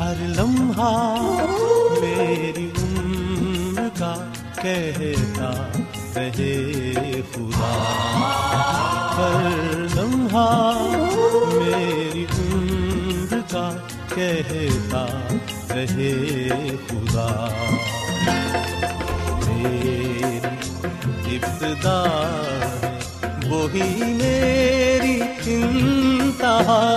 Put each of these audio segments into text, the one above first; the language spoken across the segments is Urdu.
ہر لمحہ میری عمر کا کہتا رہے خدا۔ ہر لمحہ میری عمر کا کہتا رہے خدا۔ میری ابتدا وہی میری انتہا۔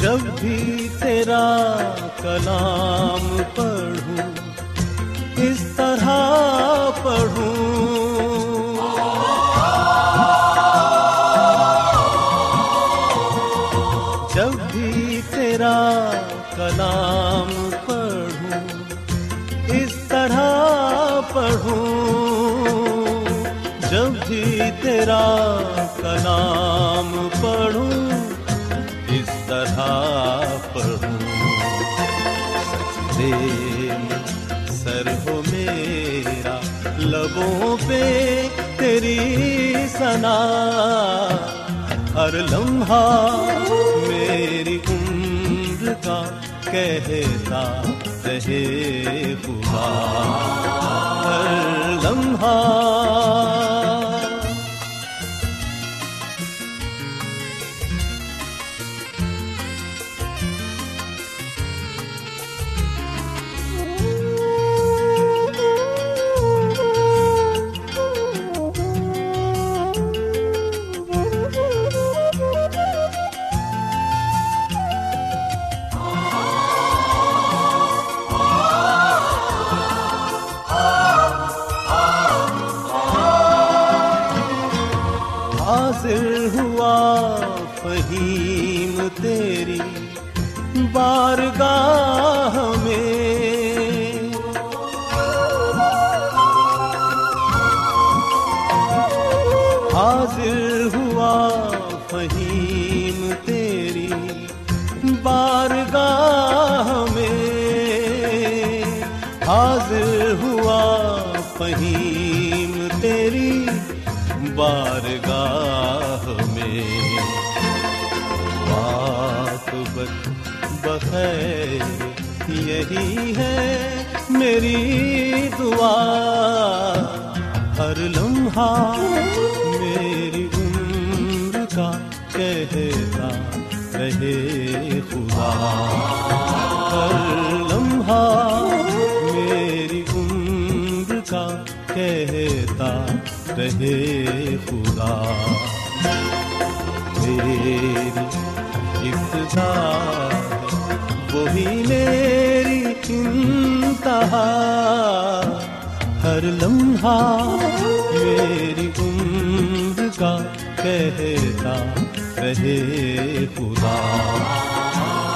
جب بھی تیرا کلام پڑھوں اس طرح پڑھوں لبوں پہ تیری سنا ہر لمحہ میری عمر کا کہتا رہے خدا ہر لمحہ حاضر ہوا فہیم تیری بارگاہ میں۔ واقبت بخیر یہی ہے میری دعا۔ ہر لمحہ میری عمر کا کہتا رہے خدا۔ ہر لمحہ کہتا رہے خدا۔ میری ابتدا وہی میری انتہا۔ ہر لمحہ میری عمر کا کہتا رہے خدا۔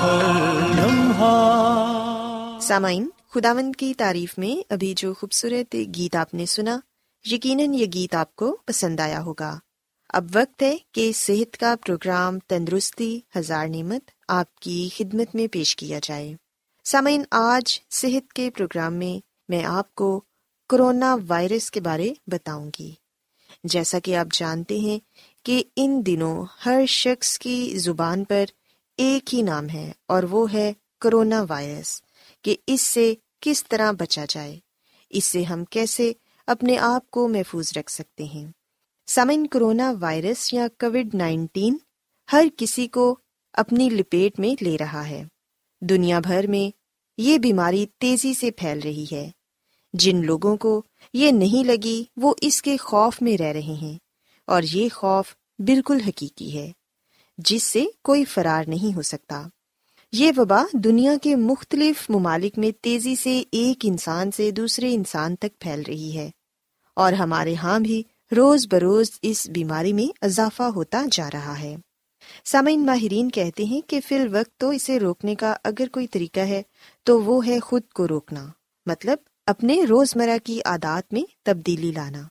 ہر لمحہ۔ سامعین، خداوند کی تعریف میں ابھی جو خوبصورت گیت آپ نے سنا یقیناً یہ گیت آپ کو پسند آیا ہوگا۔ اب وقت ہے کہ صحت کا پروگرام تندرستی، ہزار نعمت آپ کی خدمت میں پیش کیا جائے۔ سامعین، آج صحت کے پروگرام میں میں آپ کو کرونا وائرس کے بارے بتاؤں گی۔ جیسا کہ آپ جانتے ہیں کہ ان دنوں ہر شخص کی زبان پر ایک ہی نام ہے اور وہ ہے کرونا وائرس، کہ اس سے کس طرح بچا جائے، اس سے ہم کیسے اپنے آپ کو محفوظ رکھ سکتے ہیں۔ سمن کرونا وائرس یا کووڈ نائنٹین ہر کسی کو اپنی لپیٹ میں لے رہا ہے۔ دنیا بھر میں یہ بیماری تیزی سے پھیل رہی ہے۔ جن لوگوں کو یہ نہیں لگی وہ اس کے خوف میں رہ رہے ہیں اور یہ خوف بالکل حقیقی ہے، جس سے کوئی فرار نہیں ہو سکتا۔ یہ وبا دنیا کے مختلف ممالک میں تیزی سے ایک انسان سے دوسرے انسان تک پھیل رہی ہے۔ اور ہمارے ہاں بھی روز بروز اس بیماری میں اضافہ ہوتا جا رہا ہے۔ سامعین ماہرین کہتے ہیں کہ فی الوقت تو اسے روکنے کا اگر کوئی طریقہ ہے تو وہ ہے خود کو روکنا۔ مطلب اپنے روزمرہ کی عادات میں تبدیلی لانا۔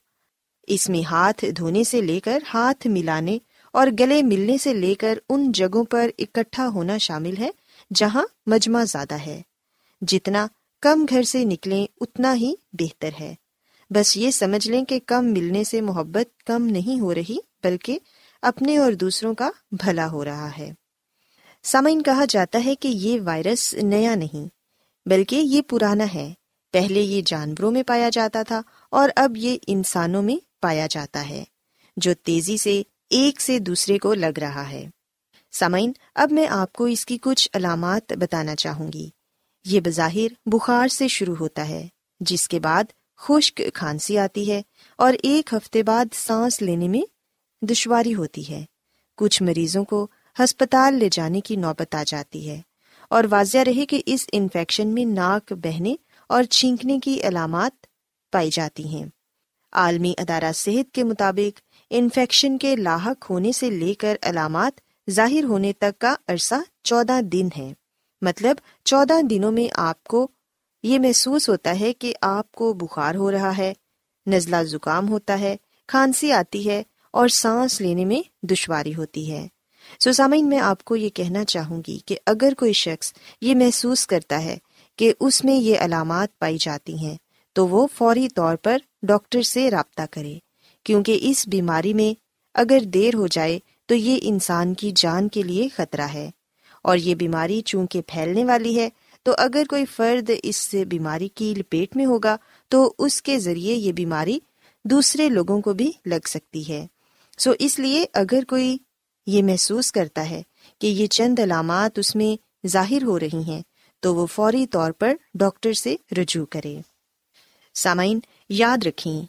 اس میں ہاتھ دھونے سے لے کر ہاتھ ملانے اور گلے ملنے سے لے کر ان جگہوں پر اکٹھا ہونا شامل ہے جہاں مجمع زیادہ ہے۔ جتنا کم گھر سے نکلیں، اتنا ہی بہتر ہے۔ بس یہ سمجھ لیں کہ کم ملنے سے محبت کم نہیں ہو رہی، بلکہ اپنے اور دوسروں کا بھلا ہو رہا ہے۔ سامعین، کہا جاتا ہے کہ یہ وائرس نیا نہیں، بلکہ یہ پرانا ہے۔ پہلے یہ جانوروں میں پایا جاتا تھا اور اب یہ انسانوں میں پایا جاتا ہے، جو تیزی سے ایک سے دوسرے کو لگ رہا ہے۔ سامعین، اب میں آپ کو اس کی کچھ علامات بتانا چاہوں گی۔ یہ بظاہر بخار سے شروع ہوتا ہے، جس کے بعد خشک کھانسی آتی ہے اور ایک ہفتے بعد سانس لینے میں دشواری ہوتی ہے۔ کچھ مریضوں کو ہسپتال لے جانے کی نوبت آ جاتی ہے اور واضح رہے کہ اس انفیکشن میں ناک بہنے اور چھینکنے کی علامات پائی جاتی ہیں۔ عالمی ادارہ صحت کے مطابق انفیکشن کے لاحق ہونے سے لے کر علامات ظاہر ہونے تک کا عرصہ چودہ دن ہے۔ مطلب چودہ دنوں میں آپ کو یہ محسوس ہوتا ہے کہ آپ کو بخار ہو رہا ہے، نزلہ زکام ہوتا ہے، کھانسی آتی ہے اور سانس لینے میں دشواری ہوتی ہے۔ سو سامعین، میں آپ کو یہ کہنا چاہوں گی کہ اگر کوئی شخص یہ محسوس کرتا ہے کہ اس میں یہ علامات پائی جاتی ہیں، تو وہ فوری طور پر ڈاکٹر سے رابطہ کرے۔ کیونکہ اس بیماری میں اگر دیر ہو جائے تو یہ انسان کی جان کے لیے خطرہ ہے۔ اور یہ بیماری چونکہ پھیلنے والی ہے، تو اگر کوئی فرد اس بیماری کی لپیٹ میں ہوگا، تو اس کے ذریعے یہ بیماری دوسرے لوگوں کو بھی لگ سکتی ہے۔ سو اس لیے اگر کوئی یہ محسوس کرتا ہے کہ یہ چند علامات اس میں ظاہر ہو رہی ہیں، تو وہ فوری طور پر ڈاکٹر سے رجوع کرے۔ سامعین، یاد رکھیں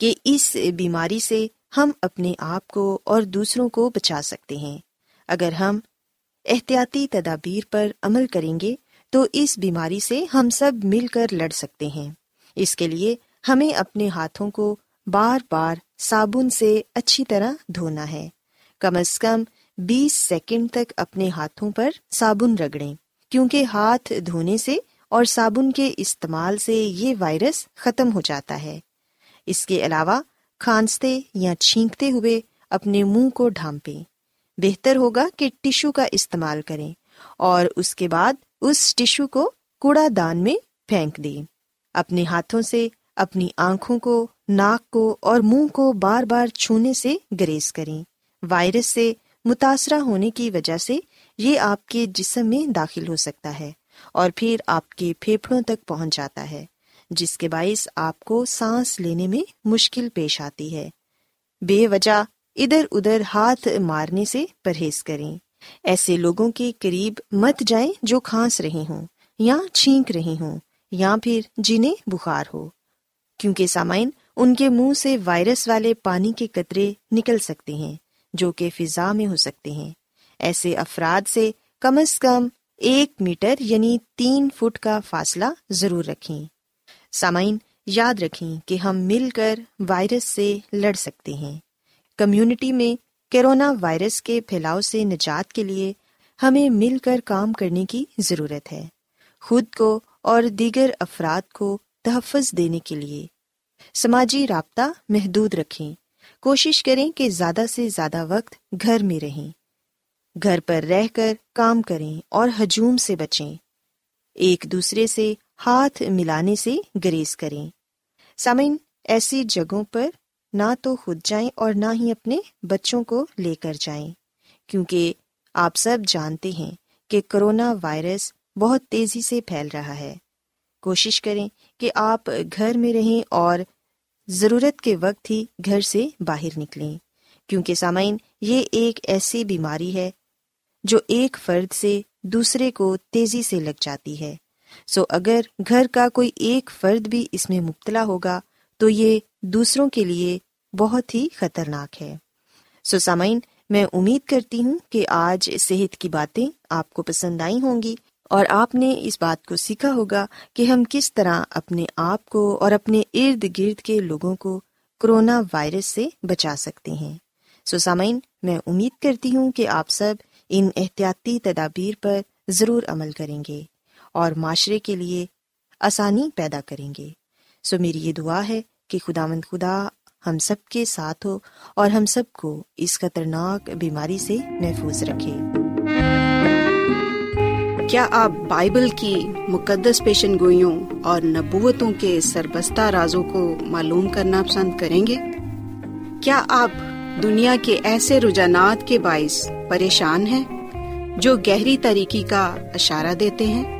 کہ اس بیماری سے ہم اپنے آپ کو اور دوسروں کو بچا سکتے ہیں۔ اگر ہم احتیاطی تدابیر پر عمل کریں گے، تو اس بیماری سے ہم سب مل کر لڑ سکتے ہیں۔ اس کے لیے ہمیں اپنے ہاتھوں کو بار بار صابن سے اچھی طرح دھونا ہے۔ کم از کم بیس سیکنڈ تک اپنے ہاتھوں پر صابن رگڑیں، کیونکہ ہاتھ دھونے سے اور صابن کے استعمال سے یہ وائرس ختم ہو جاتا ہے۔ اس کے علاوہ کھانستے یا چھینکتے ہوئے اپنے منہ کو ڈھانپے بہتر ہوگا کہ ٹشو کا استعمال کریں اور اس کے بعد اس ٹشو کو کوڑا دان میں پھینک دیں۔ اپنے ہاتھوں سے اپنی آنکھوں کو، ناک کو اور منہ کو بار بار چھونے سے گریز کریں۔ وائرس سے متاثرہ ہونے کی وجہ سے یہ آپ کے جسم میں داخل ہو سکتا ہے اور پھر آپ کے پھیپھڑوں تک پہنچ جاتا ہے۔ جس کے باعث آپ کو سانس لینے میں مشکل پیش آتی ہے۔ بے وجہ ادھر ادھر ہاتھ مارنے سے پرہیز کریں۔ ایسے لوگوں کے قریب مت جائیں جو کھانس رہے ہوں یا چھینک رہے ہوں یا پھر جنہیں بخار ہو۔ کیونکہ سامعین، ان کے منہ سے وائرس والے پانی کے قطرے نکل سکتے ہیں جو کہ فضا میں ہو سکتے ہیں۔ ایسے افراد سے کم از کم ایک میٹر یعنی تین فٹ کا فاصلہ ضرور رکھیں۔ سامعین، یاد رکھیں کہ ہم مل کر وائرس سے لڑ سکتے ہیں۔ کمیونٹی میں کرونا وائرس کے پھیلاؤ سے نجات کے لیے ہمیں مل کر کام کرنے کی ضرورت ہے۔ خود کو اور دیگر افراد کو تحفظ دینے کے لیے سماجی رابطہ محدود رکھیں۔ کوشش کریں کہ زیادہ سے زیادہ وقت گھر میں رہیں۔ گھر پر رہ کر کام کریں اور ہجوم سے بچیں۔ ایک دوسرے سے ہاتھ ملانے سے گریز کریں۔ سامعین، ایسی جگہوں پر نہ تو خود جائیں اور نہ ہی اپنے بچوں کو لے کر جائیں، کیونکہ آپ سب جانتے ہیں کہ کرونا وائرس بہت تیزی سے پھیل رہا ہے۔ کوشش کریں کہ آپ گھر میں رہیں اور ضرورت کے وقت ہی گھر سے باہر نکلیں، کیونکہ سامعین، یہ ایک ایسی بیماری ہے جو ایک فرد سے دوسرے کو تیزی سے لگ جاتی ہے۔ سو اگر گھر کا کوئی ایک فرد بھی اس میں مبتلا ہوگا، تو یہ دوسروں کے لیے بہت ہی خطرناک ہے۔ سو سامعین، میں امید کرتی ہوں کہ آج صحت کی باتیں آپ کو پسند آئی ہوں گی اور آپ نے اس بات کو سیکھا ہوگا کہ ہم کس طرح اپنے آپ کو اور اپنے ارد گرد کے لوگوں کو کرونا وائرس سے بچا سکتے ہیں۔ سو سامعین، میں امید کرتی ہوں کہ آپ سب ان احتیاطی تدابیر پر ضرور عمل کریں گے۔ اور معاشرے کے لیے آسانی پیدا کریں گے۔ سو میری یہ دعا ہے کہ خدا مند خدا ہم سب کے ساتھ ہو اور ہم سب کو اس خطرناک بیماری سے محفوظ رکھے۔ کیا آپ بائبل کی مقدس پیشن گوئیوں اور نبوتوں کے سربستہ رازوں کو معلوم کرنا پسند کریں گے؟ کیا آپ دنیا کے ایسے رجحانات کے باعث پریشان ہیں جو گہری طریقے کا اشارہ دیتے ہیں؟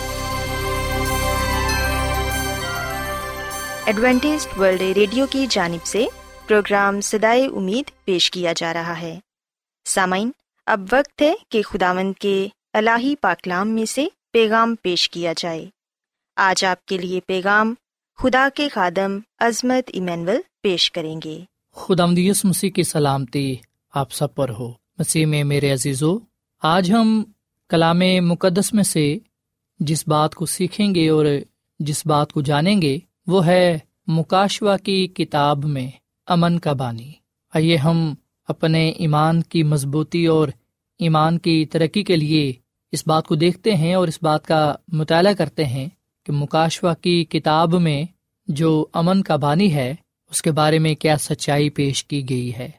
Adventist world radio کی جانب سے پروگرام سدائے امید پیش کیا جا رہا ہے۔ سامعین، اب وقت ہے کہ خداوند کے الہی پاکلام میں سے پیغام پیش کیا جائے۔ آج آپ کے لیے پیغام خدا کے خادم عظمت ایمینول پیش کریں گے۔ خدا مدیس مسیح کی سلامتی آپ سب پر ہو۔ مسیح میں میرے عزیزو، آج ہم کلام مقدس میں سے جس بات کو سیکھیں گے اور جس بات کو جانیں گے وہ ہے مکاشوا کی کتاب میں امن کا بانی۔ آئیے ہم اپنے ایمان کی مضبوطی اور ایمان کی ترقی کے لیے اس بات کو دیکھتے ہیں اور اس بات کا مطالعہ کرتے ہیں کہ مکاشوا کی کتاب میں جو امن کا بانی ہے، اس کے بارے میں کیا سچائی پیش کی گئی ہے۔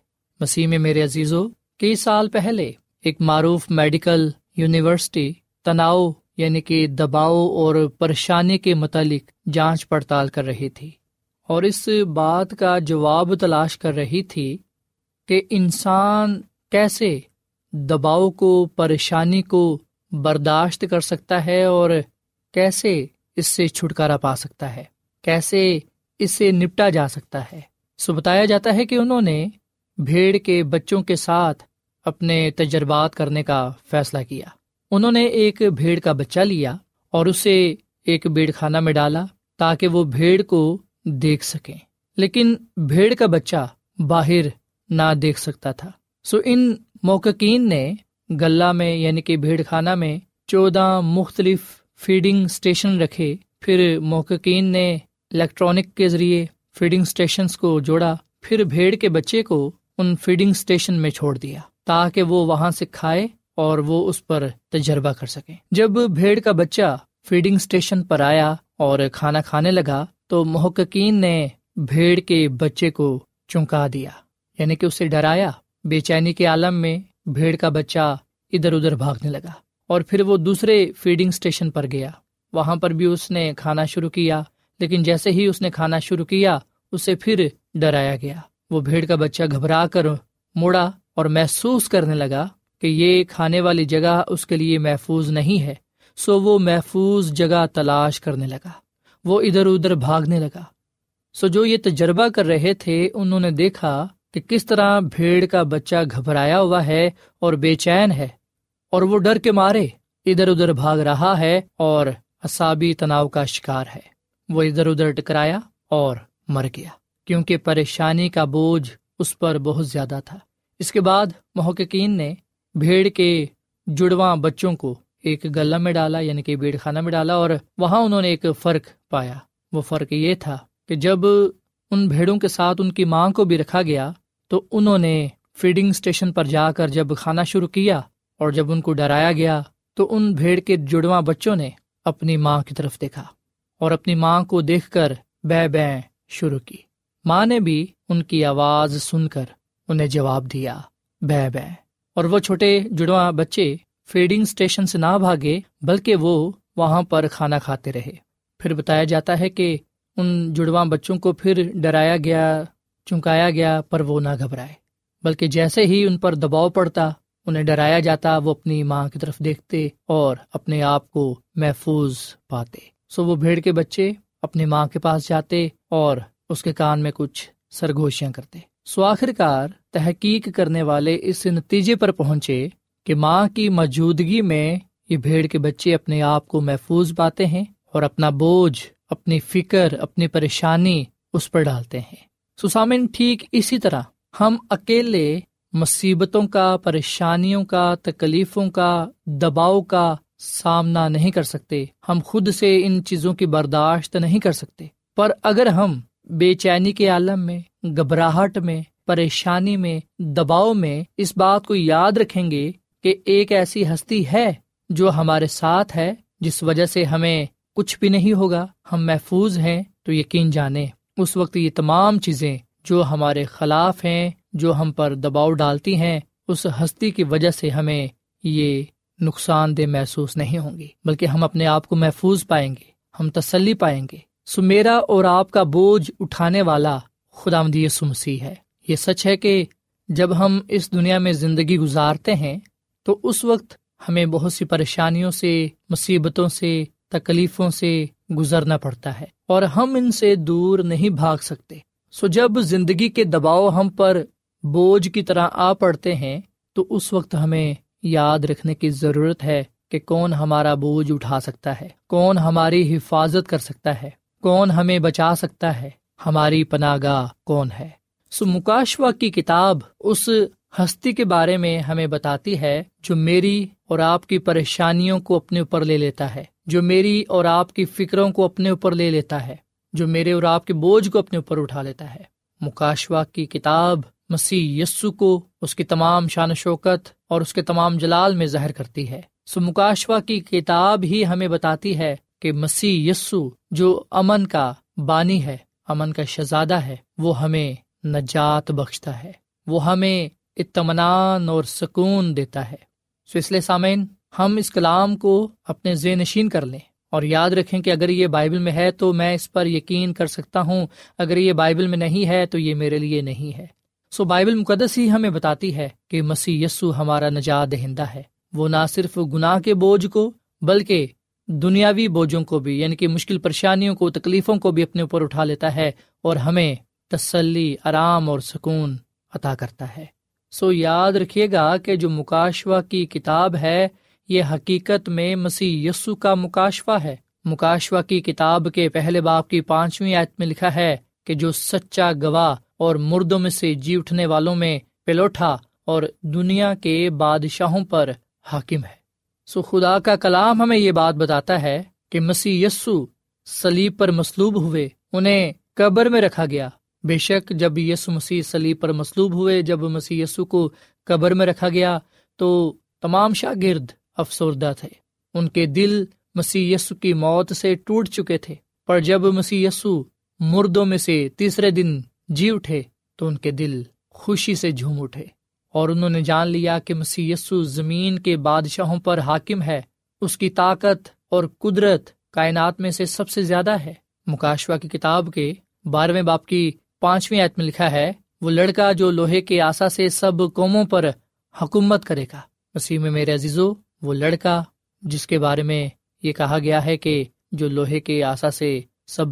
مسیح میں میرے عزیزو، کئی سال پہلے ایک معروف میڈیکل یونیورسٹی، تناؤ یعنی کہ دباؤ اور پریشانی کے متعلق جانچ پڑتال کر رہی تھی اور اس بات کا جواب تلاش کر رہی تھی کہ انسان کیسے دباؤ کو، پریشانی کو برداشت کر سکتا ہے اور کیسے اس سے چھٹکارا پا سکتا ہے، کیسے اس سے نپٹا جا سکتا ہے۔ سو بتایا جاتا ہے کہ انہوں نے بھیڑ کے بچوں کے ساتھ اپنے تجربات کرنے کا فیصلہ کیا۔ انہوں نے ایک بھیڑ کا بچہ لیا اور اسے ایک بھیڑ خانہ میں ڈالا تاکہ وہ بھیڑ کو دیکھ سکیں۔ لیکن بھیڑ کا بچہ باہر نہ دیکھ سکتا تھا۔ سو ان موقعین نے گلہ میں یعنی کہ بھیڑ خانہ میں چودہ مختلف فیڈنگ اسٹیشن رکھے۔ پھر موقعین نے الیکٹرانک کے ذریعے فیڈنگ اسٹیشن کو جوڑا۔ پھر بھیڑ کے بچے کو ان فیڈنگ اسٹیشن میں چھوڑ دیا تاکہ وہ وہاں سے کھائے اور وہ اس پر تجربہ کر سکے جب بھیڑ کا بچہ فیڈنگ اسٹیشن پر آیا اور کھانا کھانے لگا، تو محققین نے بھیڑ کے بچے کو چونکا دیا یعنی کہ اسے ڈرایا۔ بے چینی کے عالم میں بھیڑ کا بچہ ادھر ادھر بھاگنے لگا اور پھر وہ دوسرے فیڈنگ اسٹیشن پر گیا۔ وہاں پر بھی اس نے کھانا شروع کیا، لیکن جیسے ہی اس نے کھانا شروع کیا، اسے پھر ڈرایا گیا۔ وہ بھیڑ کا بچہ گھبرا کر مڑا اور محسوس کرنے لگا کہ یہ کھانے والی جگہ اس کے لیے محفوظ نہیں ہے، سو وہ محفوظ جگہ تلاش کرنے لگا۔ وہ ادھر ادھر بھاگنے لگا۔ سو جو یہ تجربہ کر رہے تھے، انہوں نے دیکھا کہ کس طرح بھیڑ کا بچہ گھبرایا ہوا ہے اور بے چین ہے۔ اور وہ ڈر کے مارے۔ ادھر ادھر بھاگ رہا ہے اور اصابی تناؤ کا شکار ہے۔ وہ ادھر ادھر ٹکرایا اور مر گیا۔ کیونکہ پریشانی کا بوجھ اس پر بہت زیادہ تھا۔ اس کے بعد محققین نے بھیڑ کے جڑواں بچوں کو ایک گلا میں ڈالا یعنی کہ بھیڑ خانہ میں ڈالا، اور وہاں انہوں نے ایک فرق پایا۔ وہ فرق یہ تھا کہ جب ان بھیڑوں کے ساتھ ان کی ماں کو بھی رکھا گیا، تو انہوں نے فیڈنگ اسٹیشن پر جا کر جب کھانا شروع کیا اور جب ان کو ڈرایا گیا، تو ان بھیڑ کے جڑواں بچوں نے اپنی ماں کی طرف دیکھا اور اپنی ماں کو دیکھ کر بہ بہ شروع کی۔ ماں نے بھی ان کی آواز سن کر انہیں جواب دیا بہ بہ اور وہ چھوٹے جڑواں بچے فیڈنگ اسٹیشن سے نہ بھاگے، بلکہ وہ وہاں پر کھانا کھاتے رہے۔ پھر بتایا جاتا ہے کہ ان جڑواں بچوں کو پھر ڈرایا گیا، چونکایا گیا، پر وہ نہ گھبرائے۔ بلکہ جیسے ہی ان پر دباؤ پڑتا، انہیں ڈرایا جاتا، وہ اپنی ماں کی طرف دیکھتے اور اپنے آپ کو محفوظ پاتے۔ سو وہ بھیڑ کے بچے اپنی ماں کے پاس جاتے اور اس کے کان میں کچھ سرگوشیاں کرتے۔ سو آخر کار تحقیق کرنے والے اس نتیجے پر پہنچے کہ ماں کی موجودگی میں یہ بھیڑ کے بچے اپنے آپ کو محفوظ پاتے ہیں اور اپنا بوجھ، اپنی فکر، اپنی پریشانی اس پر ڈالتے ہیں۔ سسامن، ٹھیک اسی طرح ہم اکیلے مصیبتوں کا، پریشانیوں کا، تکلیفوں کا، دباؤ کا سامنا نہیں کر سکتے۔ ہم خود سے ان چیزوں کی برداشت نہیں کر سکتے۔ پر اگر ہم بے چینی کے عالم میں، گھبراہٹ میں پریشانی میں، دباؤ میں اس بات کو یاد رکھیں گے کہ ایک ایسی ہستی ہے جو ہمارے ساتھ ہے، جس وجہ سے ہمیں کچھ بھی نہیں ہوگا، ہم محفوظ ہیں، تو یقین جانے اس وقت یہ تمام چیزیں جو ہمارے خلاف ہیں، جو ہم پر دباؤ ڈالتی ہیں، اس ہستی کی وجہ سے ہمیں یہ نقصان دہ محسوس نہیں ہوں گی، بلکہ ہم اپنے آپ کو محفوظ پائیں گے، ہم تسلی پائیں گے۔ سو میرا اور آپ کا بوجھ اٹھانے والا خدا مدی مسیح ہے۔ یہ سچ ہے کہ جب ہم اس دنیا میں زندگی گزارتے ہیں، تو اس وقت ہمیں بہت سی پریشانیوں سے، مصیبتوں سے، تکلیفوں سے گزرنا پڑتا ہے اور ہم ان سے دور نہیں بھاگ سکتے۔ سو جب زندگی کے دباؤ ہم پر بوجھ کی طرح آ پڑتے ہیں، تو اس وقت ہمیں یاد رکھنے کی ضرورت ہے کہ کون ہمارا بوجھ اٹھا سکتا ہے، کون ہماری حفاظت کر سکتا ہے، کون ہمیں بچا سکتا ہے، ہماری پناہ گاہ کون ہے۔ سو مکاشوا کی کتاب اس ہستی کے بارے میں ہمیں بتاتی ہے جو میری اور آپ کی پریشانیوں کو اپنے اوپر لے لیتا ہے، جو میری اور آپ کی فکروں کو اپنے اوپر لے لیتا ہے، جو میرے اور آپ کے بوجھ کو اپنے اوپر اٹھا لیتا ہے۔ مکاشوا کی کتاب مسیح یسو کو اس کی تمام شان و شوکت اور اس کے تمام جلال میں ظاہر کرتی ہے۔ سو مکاشوا کی کتاب ہی ہمیں بتاتی ہے کہ مسیح یسو جو امن کا بانی ہے، امن کا شہزادہ ہے، وہ ہمیں نجات بخشتا ہے۔ وہ ہمیں اطمینان اور سکون دیتا ہے۔ سو اس لیے سامعین، ہم اس کلام کو اپنے ذہن نشین کر لیں۔ اور یاد رکھیں کہ اگر یہ بائبل میں ہے تو میں اس پر یقین کر سکتا ہوں۔ اگر یہ بائبل میں نہیں ہے تو یہ میرے لیے نہیں ہے۔ سو بائبل مقدس ہی ہمیں بتاتی ہے کہ مسیح یسو ہمارا نجات دہندہ ہے۔ وہ نہ صرف گناہ کے بوجھ کو، بلکہ دنیاوی بوجھوں کو بھی یعنی کہ مشکل پریشانیوں کو، تکلیفوں کو بھی اپنے اوپر اٹھا لیتا ہے اور ہمیں تسلی، آرام اور سکون عطا کرتا ہے۔ سو یاد رکھیے گا کہ جو مکاشوا کی کتاب ہے، یہ حقیقت میں مسیح یسو کا مکاشوا ہے۔ مکاشوا کی کتاب کے پہلے باپ کی پانچویں آیت میں لکھا ہے کہ جو سچا گواہ اور مردوں میں سے جی اٹھنے والوں میں پلوٹا اور دنیا کے بادشاہوں پر حاکم ہے۔ سو خدا کا کلام ہمیں یہ بات بتاتا ہے کہ مسیح یسو سلیب پر مسلوب ہوئے، انہیں قبر میں رکھا گیا۔ بے شک جب یسو مسیح سلیب پر مسلوب ہوئے، جب مسیح یسو کو قبر میں رکھا گیا، تو تمام شاگرد افسردہ تھے۔ ان کے دل مسی کی موت سے ٹوٹ چکے تھے۔ پر جب مسی مردوں میں سے تیسرے دن جی اٹھے، تو ان کے دل خوشی سے جھوم اٹھے۔ اور انہوں نے جان لیا کہ مسی یسو زمین کے بادشاہوں پر حاکم ہے۔ اس کی طاقت اور قدرت کائنات میں سے سب سے زیادہ ہے۔ مکاشوا کی کتاب کے بارہویں باپ کی پانچویں آیت میں لکھا ہے، وہ لڑکا جو لوہے کے آسا سے سب قوموں پر حکومت کرے گا۔ مسیح میں میرے عزیزو، وہ لڑکا جس کے بارے میں یہ کہا گیا ہے کہ جو لوہے کے آسا سے سب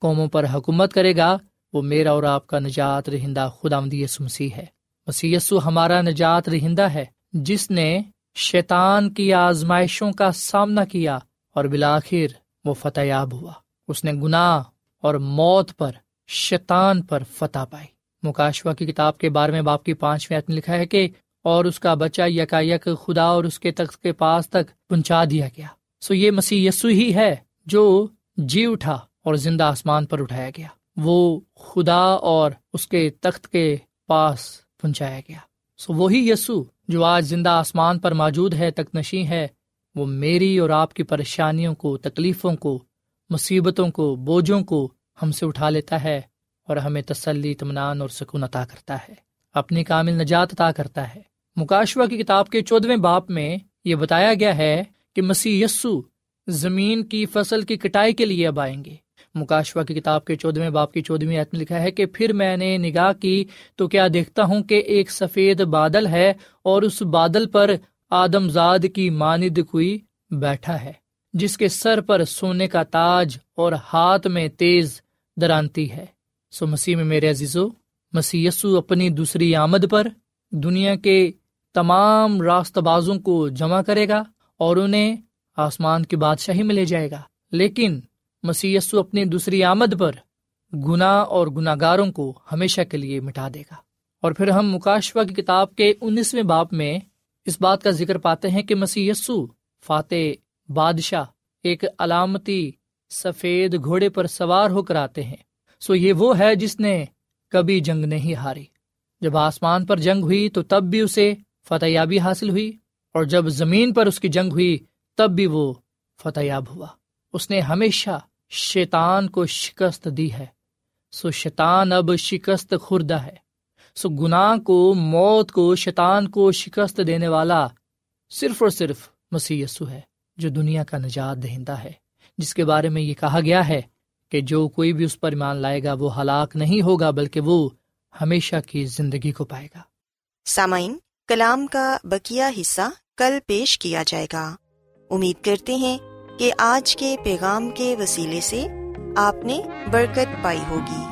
قوموں پر حکومت کرے گا، وہ میرا اور آپ کا نجات رہندہ خدا مسیح ہے۔ مسی ہمارا نجات رہندہ ہے، جس نے شیطان کی آزمائشوں کا سامنا کیا اور بلاخر وہ فتح یاب ہوا۔ اس نے گناہ اور موت پر شیطان پر فتح پائی۔ مکاشوا کی کتاب کے بارے میں باپ کی پانچویں میں لکھا ہے کہ اور اس کا بچہ یکا یک خدا اور اس کے تخت کے پاس تک پہنچا دیا گیا۔ سو یہ مسیح یسو ہی ہے جو جی اٹھا اور زندہ آسمان پر اٹھایا گیا۔ وہ خدا اور اس کے تخت کے پاس پہنچایا گیا۔ سو وہی یسو جو آج زندہ آسمان پر موجود ہے تک نشیں ہے، وہ میری اور آپ کی پریشانیوں کو، تکلیفوں کو، مصیبتوں کو، بوجھوں کو ہم سے اٹھا لیتا ہے اور ہمیں تسلی، اطمینان اور سکون عطا کرتا ہے۔ اپنی کامل نجات عطا کرتا ہے۔ مکاشوا کی کتاب کے چودویں باپ میں یہ بتایا گیا ہے کہ مسیح یسو زمین کی فصل کی کٹائی کے لیے اب آئیں گے۔ مکاشوا کی کتاب کے چودویں باپ کی چودویں میں لکھا ہے کہ پھر میں نے نگاہ کی تو کیا دیکھتا ہوں کہ ایک سفید بادل ہے اور اس بادل پر آدم زاد کی ماند کوئی بیٹھا ہے، جس کے سر پر سونے کا تاج اور ہاتھ میں تیز درانتی ہے۔ سو مسیح میں میرے عزیزو مسی اپنی دوسری آمد پر دنیا کے تمام راست بازوں کو جمع کرے گا اور انہیں آسمان کی بادشاہی میں لے جائے گا۔ لیکن مسی اپنی دوسری آمد پر گناہ اور گناگاروں کو ہمیشہ کے لیے مٹا دے گا۔ اور پھر ہم مکاشوا کی کتاب کے انیسویں باپ میں اس بات کا ذکر پاتے ہیں کہ مسی یسو فاتح بادشاہ، ایک علامتی سفید گھوڑے پر سوار ہو کر آتے ہیں۔ سو یہ وہ ہے جس نے کبھی جنگ نہیں ہاری۔ جب آسمان پر جنگ ہوئی تو تب بھی اسے فتح یابی حاصل ہوئی، اور جب زمین پر اس کی جنگ ہوئی تب بھی وہ فتح یاب ہوا۔ اس نے ہمیشہ شیطان کو شکست دی ہے۔ سو شیطان اب شکست خوردہ ہے۔ سو گناہ کو، موت کو، شیطان کو شکست دینے والا صرف اور صرف مسی ہے، جو دنیا کا نجات دہندہ ہے۔ جس کے بارے میں یہ کہا گیا ہے کہ جو کوئی بھی اس پر ایمان لائے گا وہ ہلاک نہیں ہوگا، بلکہ وہ ہمیشہ کی زندگی کو پائے گا۔ سامعین، کلام کا بکیا حصہ کل پیش کیا جائے گا۔ امید کرتے ہیں کہ آج کے پیغام کے وسیلے سے آپ نے برکت پائی ہوگی۔